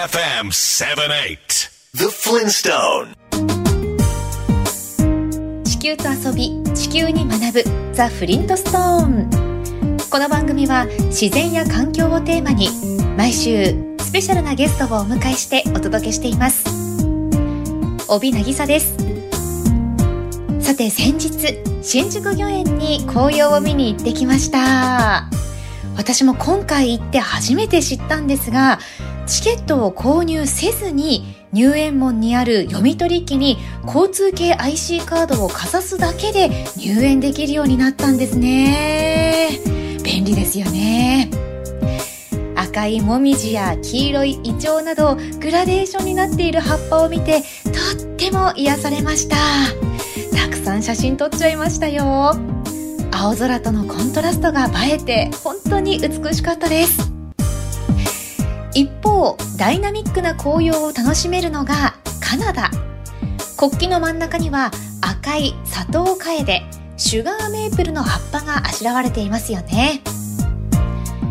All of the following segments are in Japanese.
FM 78 The Flintstone 地球と遊び地球に学ぶザ・フリントストーンこの番組は自然や環境をテーマに毎週スペシャルなゲストをお迎えしてお届けしています。帯渚です。さて先日新宿御苑に紅葉を見に行ってきました。私も今回行って初めて知ったんですがチケットを購入せずに入園門にある読み取り機に交通系 IC カードをかざすだけで入園できるようになったんですね。便利ですよね。赤いもみじや黄色いイチョウなどグラデーションになっている葉っぱを見てとっても癒されました。たくさん写真撮っちゃいましたよ。青空とのコントラストが映えて本当に美しかったです。一方ダイナミックな紅葉を楽しめるのがカナダ。国旗の真ん中には赤いサトウカエデシュガーメープルの葉っぱがあしらわれていますよね。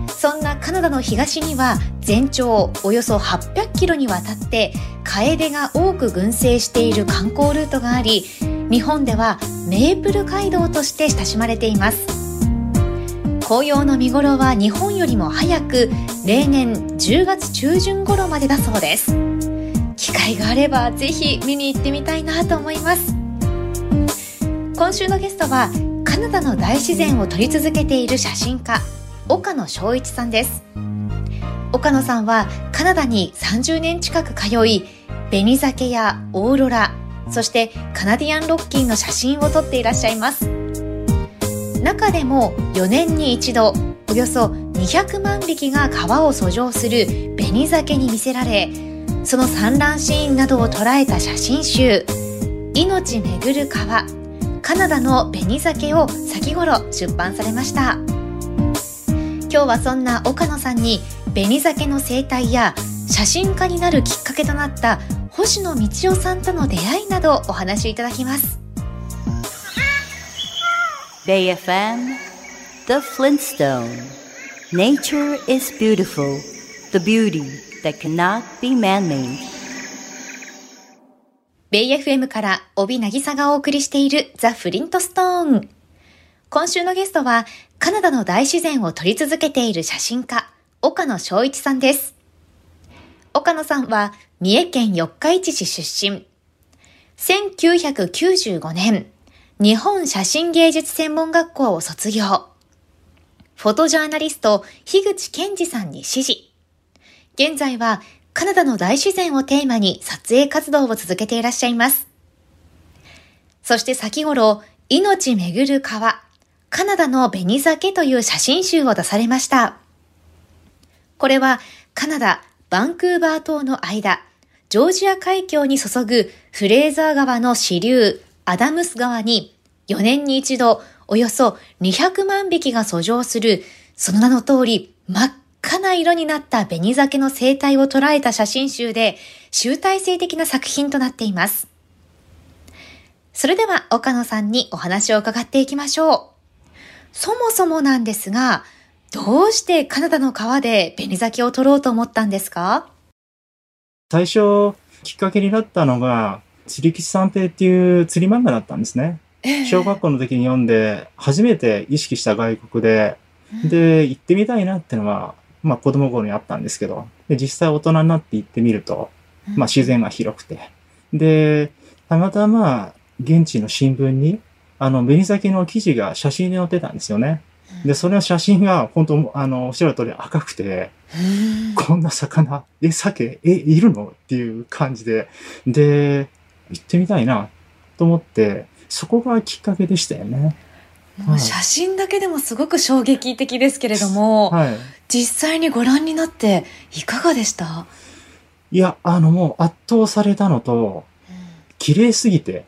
そんなカナダの東には全長およそ800キロにわたってカエデが多く群生している観光ルートがあり日本ではメープル街道として親しまれています。紅葉の見頃は日本よりも早く例年10月中旬頃までだそうです。機会があればぜひ見に行ってみたいなと思います。今週のゲストはカナダの大自然を撮り続けている写真家岡野翔一さんです。岡野さんはカナダに30年近く通い紅鮭やオーロラそしてカナディアンロッキーの写真を撮っていらっしゃいます。中でも4年に一度およそ200万匹が川を遡上する紅鮭に魅せられその産卵シーンなどを捉えた写真集「命めぐる川カナダの紅鮭」を先頃出版されました。今日はそんな岡野さんに紅鮭の生態や写真家になるきっかけとなった星野道夫さんとの出会いなどお話しいただきます。B. F. M. The Flintstone Nature is beautiful The beauty that cannot be man-made ベイ FM から帯渚がお送りしているザ・フリントストーン今週のゲストはカナダの大自然を撮り続けている写真家岡野翔一さんです岡野さんは三重県四日市市出身1995年日本写真芸術専門学校を卒業。フォトジャーナリスト、樋口健二さんに指示。現在はカナダの大自然をテーマに撮影活動を続けていらっしゃいます。そして先頃、命めぐる川、カナダの紅酒という写真集を出されました。これはカナダ、バンクーバー島の間、ジョージア海峡に注ぐフレーザー川の支流、アダムス川に4年に一度およそ200万匹が遡上する、その名の通り真っ赤な色になった紅鮭の生態を捉えた写真集で集大成的な作品となっています。それでは岡野さんにお話を伺っていきましょう。そもそもなんですが、どうしてカナダの川で紅鮭を取ろうと思ったんですか？最初、きっかけになったのが、釣り吉三平っていう釣り漫画だったんですね。小学校の時に読んで、初めて意識した外国で、で、行ってみたいなってのは、まあ子供頃にあったんですけど、で実際大人になって行ってみると、まあ自然が広くて。で、たまたま現地の新聞に、あの、紅崎の記事が写真で載ってたんですよね。で、それの写真が本当、あの、おっしゃる通り赤くて、こんな魚、え、鮭、え、いるの？っていう感じで、で、行ってみたいなと思って、そこがきっかけでしたよね。もう写真だけでもすごく衝撃的ですけれども、はい、実際にご覧になっていかがでした？いや、あのもう圧倒されたのと、綺麗すぎて、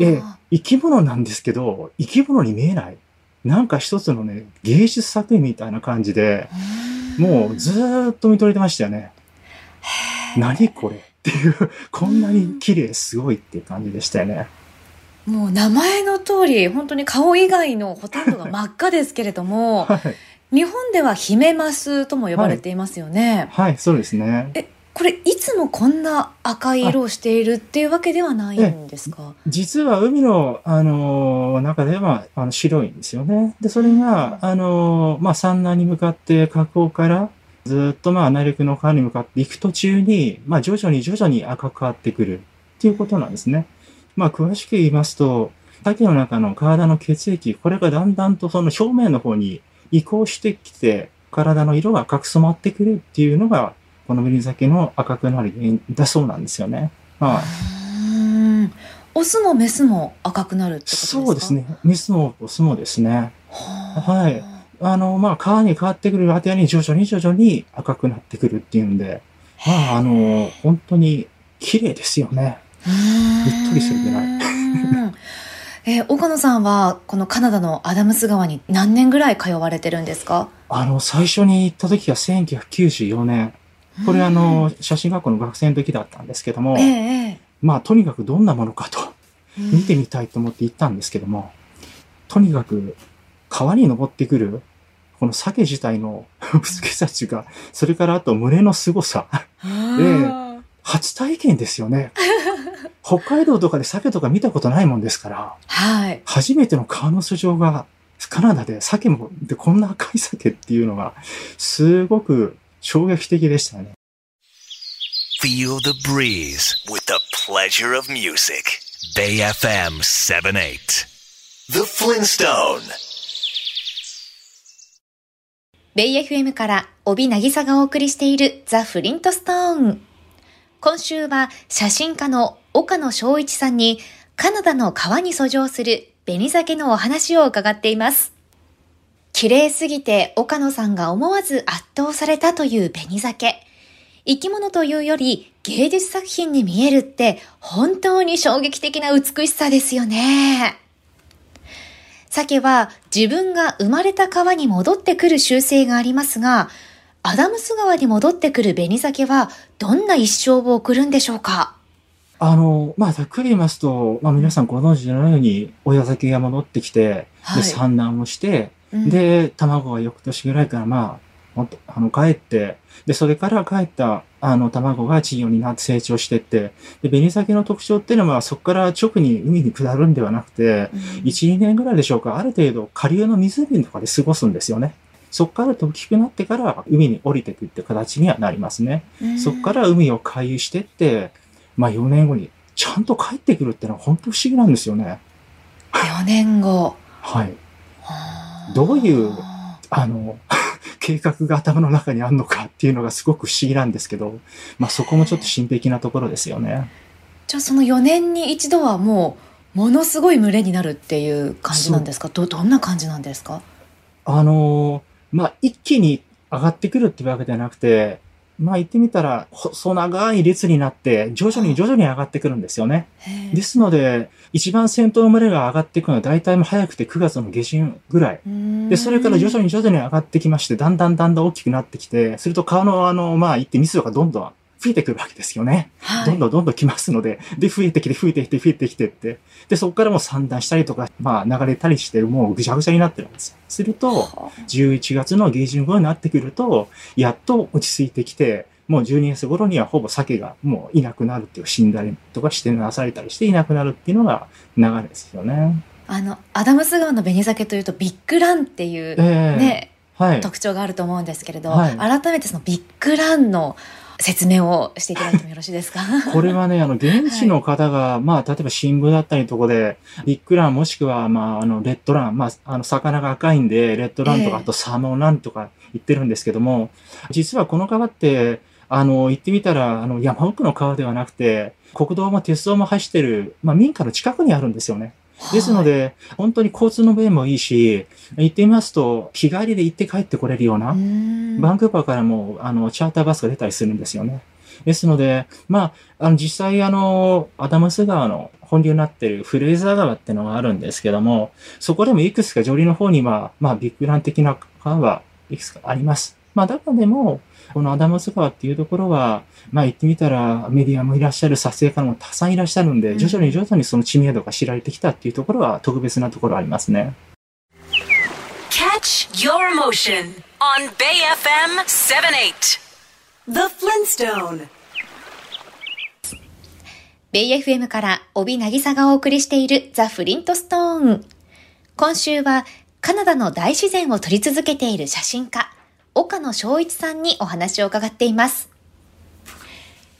え、生き物なんですけど、生き物に見えない。なんか一つのね、芸術作品みたいな感じで、もうずっと見とれてましたよね。何これ？っていう、こんなに綺麗すごいっていう感じでしたよね。もう名前の通り、本当に顔以外のほとんどが真っ赤ですけれども、はい、日本ではヒメマスとも呼ばれていますよね。はい、そうですね。え、これいつもこんな赤い色をしているっていうわけではないんですか？実は海の、あの、中では、あの、白いんですよね。で、それが、あの、まあ、産卵に向かって河口からずっとまあ、内陸の川に向かっていく途中に、まあ、徐々に徐々に赤く変わってくるっていうことなんですね。まあ、詳しく言いますと、鮭の中の体の血液、これがだんだんとその表面の方に移行してきて、体の色が赤く染まってくるっていうのが、この紅鮭の赤くなる原因だそうなんですよね。まあ、うんオスもメスも赤くなるってことですか？そうです。ね。メスもオスもですね。はいあの、まあ、川に変わってくる間に徐々に徐々に赤くなってくるっていうんで、まあ、あの、本当に綺麗ですよね。うっとりするぐらい。えー。岡野さんはこのカナダのアダムス川に何年ぐらい通われてるんですか？あの、最初に行った時は1994年。これあの、写真学校の学生の時だったんですけどもえ、ええまあ、とにかくどんなものかとえ見てみたいと思って行ったんですけども、とにかく川に登ってくる、この鮭自体の美しさっていうか、それからあと群れの凄さ。あ初体験ですよね。北海道とかで鮭とか見たことないもんですから、はい。初めての川の素性がカナダで鮭も、でこんな赤い鮭っていうのが、すごく衝撃的でしたね。Feel the breeze with the pleasure of music. Bay FM 78. The Flintstone. ベイ FM から帯渚がお送りしているザ・フリントストーン。今週は写真家の岡野翔一さんにカナダの川に遡上する紅鮭のお話を伺っています。綺麗すぎて岡野さんが思わず圧倒されたという紅鮭。生き物というより芸術作品に見えるって本当に衝撃的な美しさですよね。鮭は自分が生まれた川に戻ってくる習性がありますが、アダムス川に戻ってくる紅鮭はどんな一生を送るんでしょうか？あの、まあ、ざっくり言いますと、まあ、皆さんご存知のように、親鮭が戻ってきて、はい。で、産卵をして、うん。で、卵が翌年ぐらいから、まあ、あの、帰って、で、それから帰った、あの、卵が稚魚になって成長してって、で、紅鮭の特徴っていうのは、そこから直に海に下るんではなくて、1、2年ぐらいでしょうか、ある程度下流の湖とかで過ごすんですよね。そこから大きくなってから海に降りてくって形にはなりますね。うんそこから海を回遊してって、まあ4年後にちゃんと帰ってくるってのは本当不思議なんですよね。4年後。はい。どういうあの、計画が頭の中にあるのかっていうのがすごく不思議なんですけど、まあそこもちょっと神秘的なところですよね。じゃあその4年に一度はもう、ものすごい群れになるっていう感じなんですか？ど、どんな感じなんですか？あの、まあ一気に上がってくるってわけではなくて、まあ言ってみたら、細長い列になって、徐々に徐々に上がってくるんですよね。ですので、一番先頭の群れが上がっていくのは大体も早くて9月の下旬ぐらい。で、それから徐々に徐々に上がってきまして、だんだんだんだん大きくなってきて、すると川のあの、まあ言って密度がどんどん増えてくるわけですよね。はいどんどんどんどん来ますので、で、増えてきて、増えてきて、増えてきてって。で、そこからもう散乱したりとか、まあ流れたりして、もうぐちゃぐちゃになってるんですよ。すると、は11月の下旬頃になってくると、やっと落ち着いてきて、もう12月頃にはほぼ鮭がもういなくなるっていう死んだりとかしてなされたりしていなくなるっていうのが流れですよね。あの、アダムス川の紅鮭というとビッグランっていう、ええね、はい。特徴があると思うんですけれど、はい改めてそのビッグランの説明をしていただいてもよろしいですか？これはね、あの、現地の方が、まあ、例えば新聞だったりとかで、ビッグランもしくは、まあ、あの、レッドラン、まあ、あの、魚が赤いんで、レッドランとか、ええ。あとサーモンランとか言ってるんですけども、実はこの川って、あの、行ってみたら、あの、山奥の川ではなくて、国道も鉄道も走ってる、まあ、民家の近くにあるんですよね。ですので、本当に交通の便もいいし、行ってみますと、日帰りで行って帰ってこれるような、うんバンクーバーからも、あの、チャーターバスが出たりするんですよね。ですので、まあ、あの、実際、あの、アダムス川の本流になっているフレーザー川っていうのがあるんですけども、そこでもいくつか上流の方には、まあ、ビッグラン的な川はいくつかあります。まあ、中でも、このアダムス川っていうところは、まあ、言ってみたら、メディアもいらっしゃる、撮影家もたくさんいらっしゃるんで、うん徐々に徐々にその知名度が知られてきたっていうところは特別なところありますね。Catch your emotion on Bay FM 78 The Flintstone ベイ FM から帯渚がお送りしているザ・フリントストーン。今週はカナダの大自然を撮り続けている写真家、岡野昭一さんにお話を伺っています。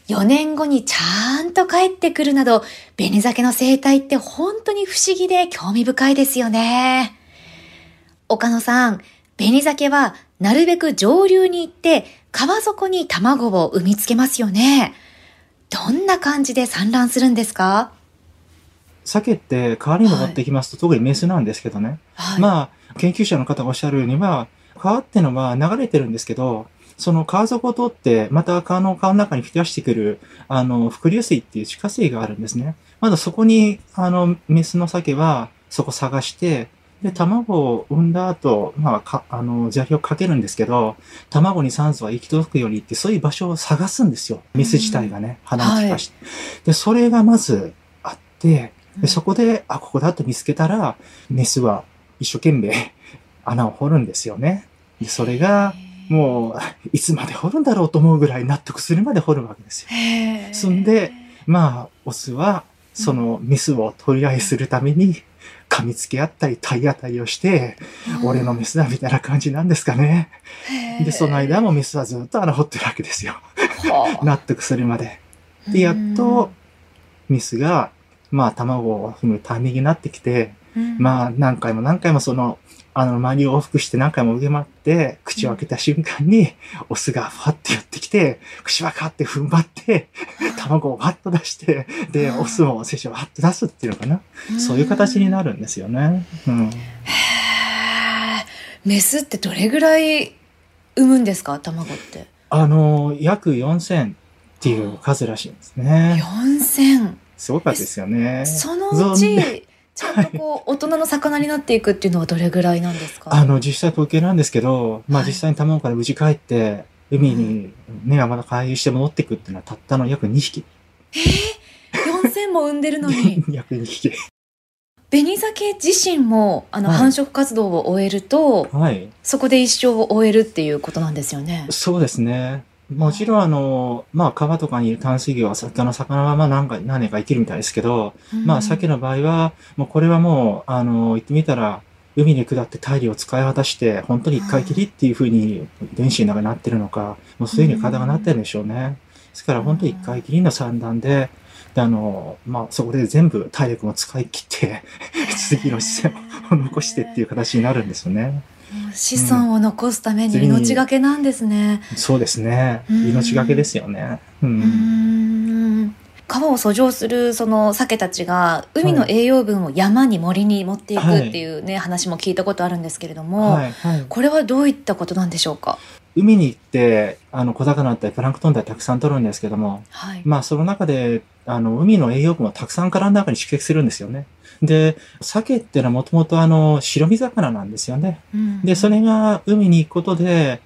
4年後にちゃんと帰ってくるなど、紅酒の生態って本当に不思議で興味深いですよね。岡野さん、紅酒はなるべく上流に行って川底に卵を産みつけますよね。どんな感じで産卵するんですか？鮭って川に登ってきますと、はい、特にメスなんですけどね。はい、まあ、研究者の方がおっしゃるようには、川ってのは流れてるんですけど、その川底を通って、また川の川の中に吹き出してくる、あの、伏流水っていう地下水があるんですね。まだそこに、あの、メスの鮭は、そこ探して、で、卵を産んだ後、まあ、か、あの、砂利をかけるんですけど、卵に酸素が行き届くようにって、そういう場所を探すんですよ。メス自体がね、鼻を利かして、はい、で、それがまずあって、でそこで、あ、ここだと見つけたら、メスは一生懸命穴を掘るんですよね。で、それが、もう、いつまで掘るんだろうと思うぐらい納得するまで掘るわけですよ。そんで、まあ、オスは、そのメスを取り合いするために、噛みつけ合ったり体当たりをして、俺のメスだみたいな感じなんですかね。で、その間もメスはずっと穴掘ってるわけですよ。納得するまで。で、やっと、メスが、まあ、卵を踏むタイミングになってきて、まあ、何回も何回もその、あの、周りを往復して何回も受け回って、口を開けた瞬間に、オスがファって寄ってきて、口ばかって踏ん張って、卵をバッと出して、で、オスも精子をバッと出すっていうのかな。そういう形になるんですよね。うん。へメスってどれぐらい産むんですか？卵って。あの、約4000っていう数らしいんですね。4000? すごかったですよね。そのうち、ちゃんとこう、大人の魚になっていくっていうのはどれぐらいなんですか？あの、実際統計なんですけど、まあ実際に卵から無事帰って、海にね、まだ回遊して戻っていくっていうのはたったの約2匹。えー、4000も産んでるのに？約2匹。紅鮭自身もあの、繁殖活動を終えると、はい、そこで一生を終えるっていうことなんですよね。そうですね。もちろんあの、まあ川とかにいる淡水魚は、あの魚はまあ何か、何年か生きるみたいですけど、うん、まあ鮭の場合は、もうこれはもう、あの、言ってみたら、海に下って大量を使い果たして、本当に一回きりっていうふうに電子の中になってるのか、もうそういうふうに体がなってるんでしょうね。ですから本当に一回きりの産卵で、で、あの、まあ、そこで全部体力も使い切って 次の視線を残してっていう形になるんですよね。子孫を残すために命がけなんですね。うん、そうですね。命がけですよね。うん。川を遡上するその鮭たちが海の栄養分を山に森に持っていくっていうね、はい、話も聞いたことあるんですけれども、はいはい、これはどういったことなんでしょうか？海に行ってあの小魚だったりプランクトンだったりたくさん取るんですけども、はい、まあその中であの海の栄養分をたくさん体の中に蓄積するんですよね。で、鮭っていうのはもともとあの、白身魚なんですよね。うん、で、それが海に行くことで、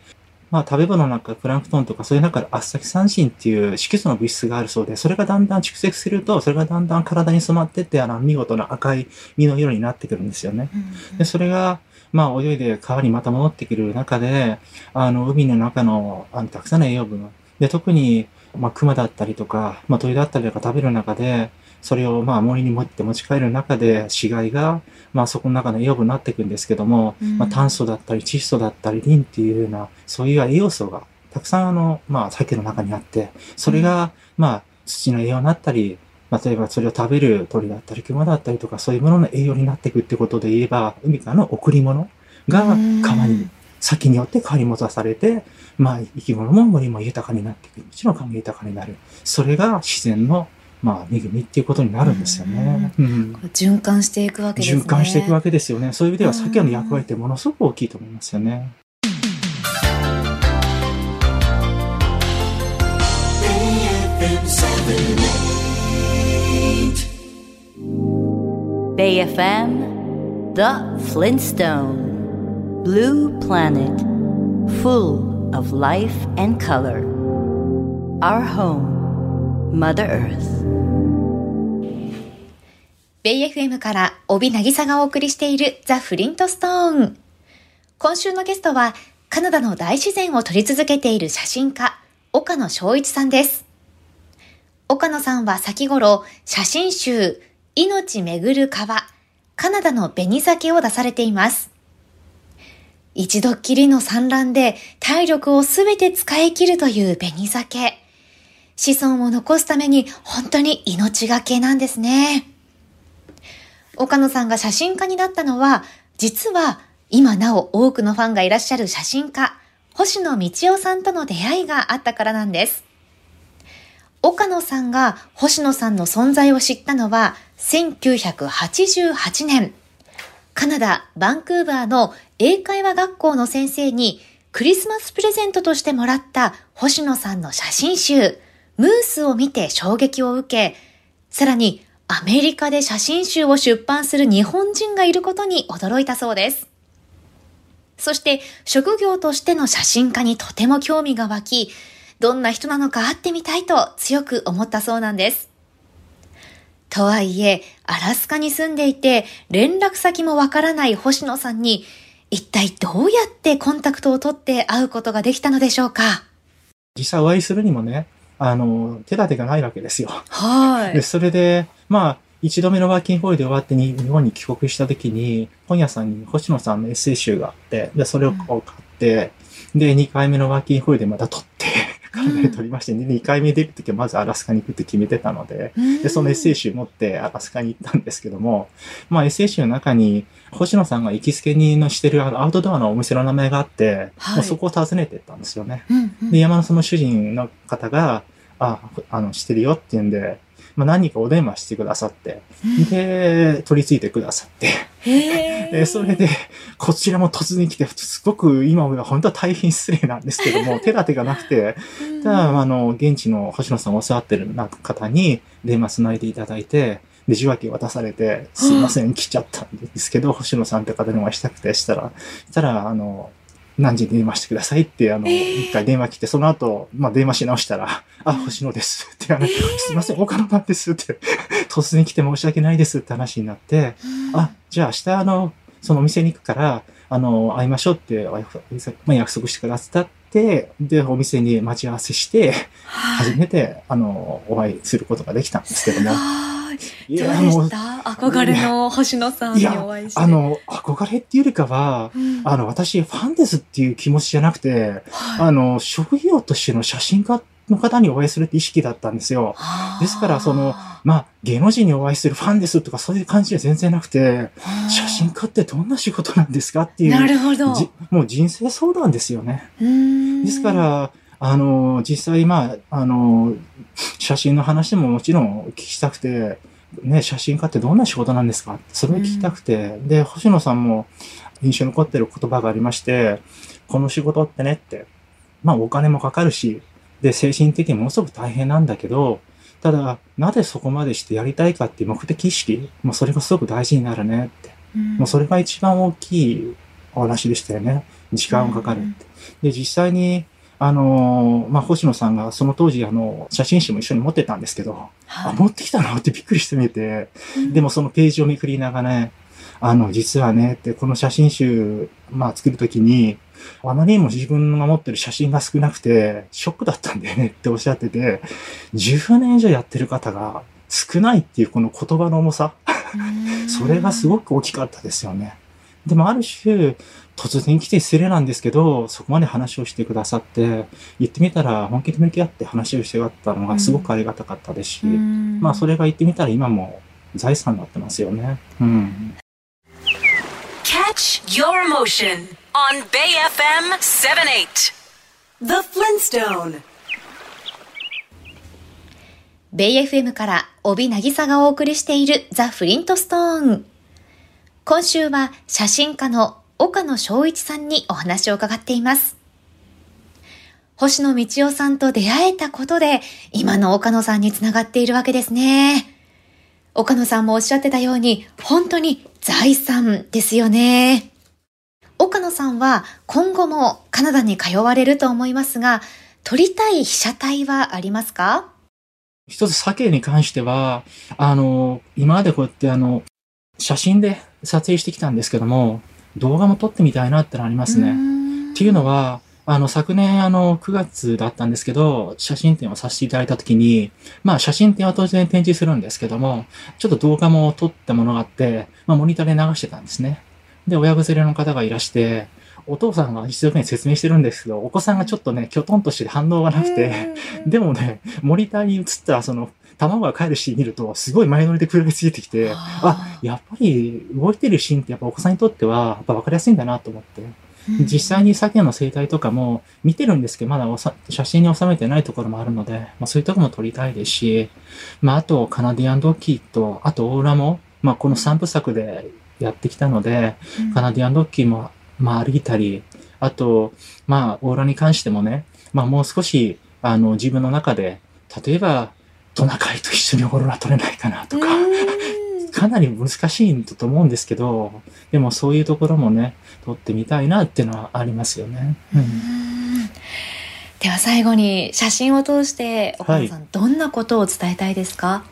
まあ食べ物の中、プランクトンとかそういう中でアスタキサンシンっていう色素の物質があるそうで、それがだんだん蓄積すると、それがだんだん体に染まってって、あの、見事な赤い身の色になってくるんですよね。うん、で、それが、まあ泳いで川にまた戻ってくる中で、あの、海の中の、あの、たくさんの栄養分、で、特に、まあ、熊だったりとか、まあ、鳥だったりとか食べる中で、それをまあ森に持って持ち帰る中で死骸がまあそこの中の栄養分になっていくんですけども、うん、まあ炭素だったり窒素だったりリンっていうようなそういう栄養素がたくさんあのまあ鮭の中にあってそれがまあ土の栄養になったり例えばそれを食べる鳥だったり熊だったりとかそういうものの栄養になっていくってことで言えば海からの贈り物が川に先によって変わり戻されて、まあ生き物も森も豊かになっていく。もちろん環豊かになる。それが自然のまあ、恵みっていうことになるんですよね。うん、循環していくわけですね。循環していくわけですよね。そういう意味では、鮭の役割ってものすごく大きいと思いますよね。Bay FM The Flintstone Blue Planet Full of life and color Our home Mother Earth ベイ FM から帯渚がお送りしているザ・フリントストーン今週のゲストは、カナダの大自然を撮り続けている写真家、岡野翔一さんです。岡野さんは先頃、写真集、命めぐる川、カナダの紅酒を出されています。一度きりの産卵で体力をすべて使い切るという紅酒。子孫を残すために本当に命がけなんですね。岡野さんが写真家になったのは、実は今なお多くのファンがいらっしゃる写真家、星野道夫さんとの出会いがあったからなんです。岡野さんが星野さんの存在を知ったのは1988年、カナダ・バンクーバーの英会話学校の先生にクリスマスプレゼントとしてもらった星野さんの写真集、ムースを見て衝撃を受け、さらにアメリカで写真集を出版する日本人がいることに驚いたそうです。そして職業としての写真家にとても興味が湧き、どんな人なのか会ってみたいと強く思ったそうなんです。とはいえ、アラスカに住んでいて連絡先もわからない星野さんに一体どうやってコンタクトを取って会うことができたのでしょうか？実際お会いするにもね、あの、手立てがないわけですよ。はい。で、それで、まあ、一度目のワーキングホリデー終わってに日本に帰国した時に、本屋さんに星野さんのエッセイ集があって、で、それを買って、うん、で、2回目のワーキングホリデーまた取って、カナダで撮りまして、ね、2回目出るときはまずアラスカに行くって決めてたので、で、そのエッセイ集持ってアラスカに行ったんですけども、まあエッセイ集の中に、星野さんが行きつけにのしてるアウトドアのお店の名前があって、はい、もうそこを訪ねてったんですよね。うんうん、で、山のその主人の方が、あ、あの、してるよって言うんで、まあ、何かお電話してくださって、で、取り付いてくださって、でそれで、こちらも突然来て、すごく今は本当は大変失礼なんですけども、手立てがなくて、ただ、あの、現地の星野さんを教わってる方に電話つないでいただいて、で、受話器渡されて、すいません、来ちゃったんですけど、星野さんって方にお会いしたくてしたら、したら、あの、何時に電話してくださいって、あの、一、回電話来て、その後、まあ電話し直したら、あ、星野ですって、あの、すいません、岡野なんですって、突然来て申し訳ないですって話になって、あ、じゃあ明日あの、そのお店に行くから、あの、会いましょうって、まあ、約束してくださって、で、お店に待ち合わせして、初めて、あの、お会いすることができたんですけども。いや、もう。憧れの星野さんにお会いして。あの、憧れっていうよりかは、うん、あの、私、ファンですっていう気持ちじゃなくて、はい、あの、職業としての写真家の方にお会いするって意識だったんですよ。ですから、その、まあ、芸能人にお会いするファンですとかそういう感じは全然なくて、写真家ってどんな仕事なんですかっていう。なるほど。もう人生相談ですよね。ですから、あの、実際、まあ、あの、写真の話ももちろん聞きたくて、ね、写真家ってどんな仕事なんですか？それを聞きたくて、うん、で、星野さんも印象に残ってる言葉がありまして、この仕事ってねって、まあお金もかかるし、で、精神的にものすごく大変なんだけど、ただ、なぜそこまでしてやりたいかっていう目的意識、もうそれがすごく大事になるねって。うん、もうそれが一番大きいお話でしたよね。時間をかかるって。で、実際にあの、まあ、星野さんがその当時、あの、写真集も一緒に持ってたんですけど、はい、あ、持ってきたのってびっくりしてみて、うん、でもそのページをめくりながらね、あの、実はね、って、この写真集、まあ、作るときに、あまりにも自分が持ってる写真が少なくて、ショックだったんだよねっておっしゃってて、10年以上やってる方が少ないっていうこの言葉の重さ、それがすごく大きかったですよね。でもある種、突然来て失礼なんですけど、そこまで話をしてくださって、言ってみたら本気で向き合って話をしてくだったのがすごくありがたかったですし、うん、まあそれが言ってみたら今も財産になってますよね。うん。Catch your emotion on Bay FM 78 The Flintstone ベイ FM から帯渚がお送りしているザ・フリントストーン。今週は写真家の岡野翔一さんにお話を伺っています。星野道夫さんと出会えたことで、今の岡野さんにつながっているわけですね。岡野さんもおっしゃってたように、本当に財産ですよね。岡野さんは今後もカナダに通われると思いますが、撮りたい被写体はありますか？一つ鮭に関しては、あの、今までこうやってあの、写真で撮影してきたんですけども、動画も撮ってみたいなってのありますね。っていうのは、あの、昨年、あの、9月だったんですけど、写真展をさせていただいたときに、まあ、写真展は当然展示するんですけども、ちょっと動画も撮ったものがあって、まあ、モニターで流してたんですね。で、親子連れの方がいらして、お父さんが一生懸命説明してるんですけど、お子さんがちょっとね、きょとんとして反応がなくて、でもね、モニターに映ったその、卵が帰るシーン見ると、すごい前乗りで食らいついてきて、あ、やっぱり動いてるシーンってやっぱお子さんにとっては、やっぱ分かりやすいんだなと思って。実際に鮭の生態とかも見てるんですけど、まだ写真に収めてないところもあるので、まあ、そういうところも撮りたいですし、まあ、あとカナディアンドッキーと、あとオーラも、まあ、この3部作でやってきたので、カナディアンドッキーも、まあ、歩いたり、あと、まあ、オーラに関してもね、まあ、もう少し、あの、自分の中で、例えば、トナカイと一緒にオーロラ撮れないかなとか、かなり難しいんだと思うんですけど、でもそういうところもね、撮ってみたいなっていうのはありますよね。うん、では最後に写真を通して岡野さん、はい、どんなことを伝えたいですか？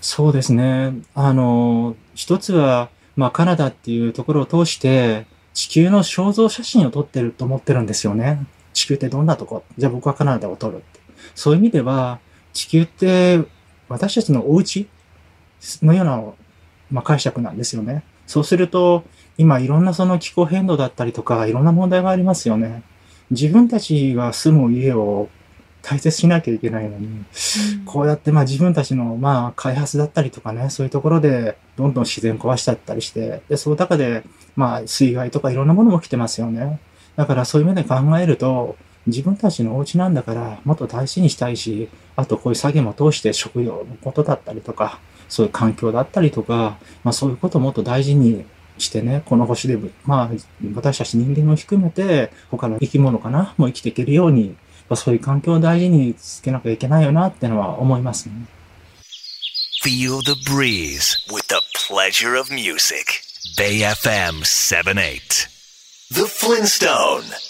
そうですね。あの、一つは、まあカナダっていうところを通して地球の肖像写真を撮ってると思ってるんですよね。地球ってどんなとこ？じゃあ僕はカナダを撮るって。そういう意味では、地球って私たちのお家のようなまあ、解釈なんですよね。そうすると、今いろんなその気候変動だったりとか、いろんな問題がありますよね。自分たちが住む家を大切しなきゃいけないのに、うん、こうやってまあ自分たちのまあ開発だったりとかね、そういうところでどんどん自然壊しちゃったりして、で、その中でまあ水害とかいろんなものも来てますよね。だからそういう目で考えると、自分たちのお家なんだからもっと大事にしたいし、あとこういう作業も通して食料のことだったりとか、そういう環境だったりとか、まあそういうことをもっと大事にしてね、この星で、まあ私たち人間も含めて、他の生き物かな、もう生きていけるように、まあ、そういう環境を大事につけなきゃいけないよなってのは思いますね。Feel the breeze with the pleasure of music. Bay FM 78. The Flintstone.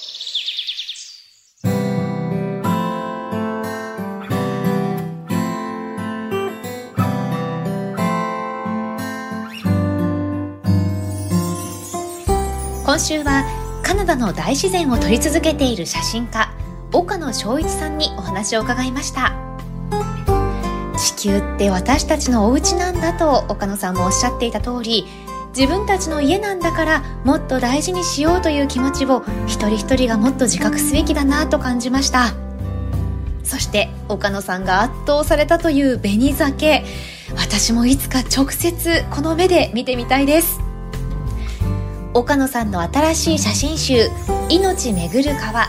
今週はカナダの大自然を撮り続けている写真家岡野翔一さんにお話を伺いました。地球って私たちのお家なんだと岡野さんもおっしゃっていた通り自分たちの家なんだからもっと大事にしようという気持ちを一人一人がもっと自覚すべきだなと感じました。そして岡野さんが圧倒されたという紅鮭私もいつか直接この目で見てみたいです。岡野さんの新しい写真集「命めぐる川。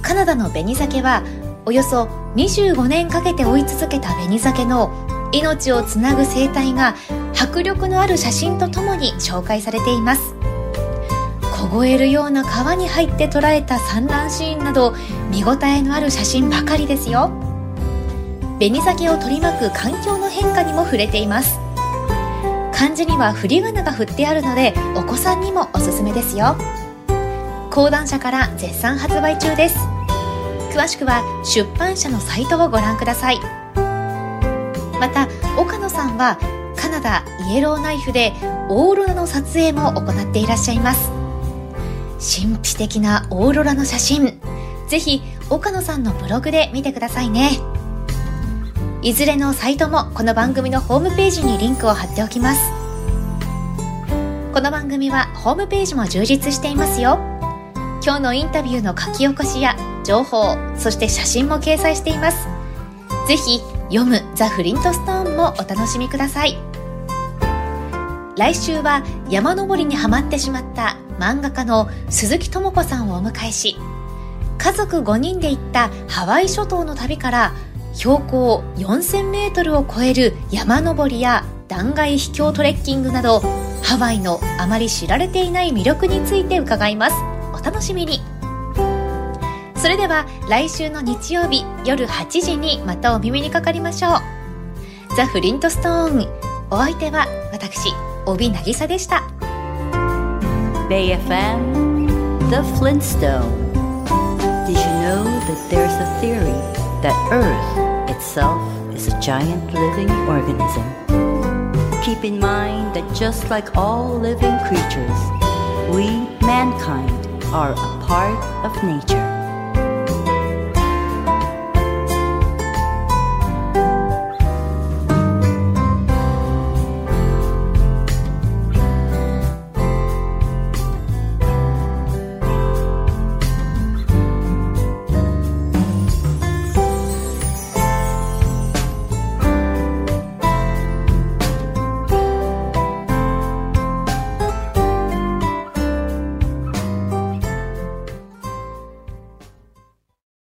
カナダの紅鮭」はおよそ25年かけて追い続けた紅鮭の命をつなぐ生態が迫力のある写真とともに紹介されています。凍えるような川に入って捉えた産卵シーンなど見応えのある写真ばかりですよ。紅鮭を取り巻く環境の変化にも触れています。漢字には振り仮名が振ってあるのでお子さんにもおすすめですよ。講談社から絶賛発売中です。詳しくは出版社のサイトをご覧ください。また岡野さんはカナダイエローナイフでオーロラの撮影も行っていらっしゃいます。神秘的なオーロラの写真。ぜひ岡野さんのブログで見てくださいね。いずれのサイトもこの番組のホームページにリンクを貼っておきます。この番組はホームページも充実していますよ。今日のインタビューの書き起こしや情報そして写真も掲載しています。ぜひ読むザ・フリントストーンもお楽しみください。来週は山登りにはまってしまった漫画家の鈴木智子さんをお迎えし家族5人で行ったハワイ諸島の旅から標高4000メートルを超える山登りや断崖秘境トレッキングなどハワイのあまり知られていない魅力について伺います。お楽しみに。それでは来週の日曜日夜8時にまたお耳にかかりましょう。ザ・フリントストーン。お相手は私帯渚でした。BayFM The Flintstone Did you know that there's a theory? That Earth itself is a giant living organism. Keep in mind that just like all living creatures, we mankind are a part of nature.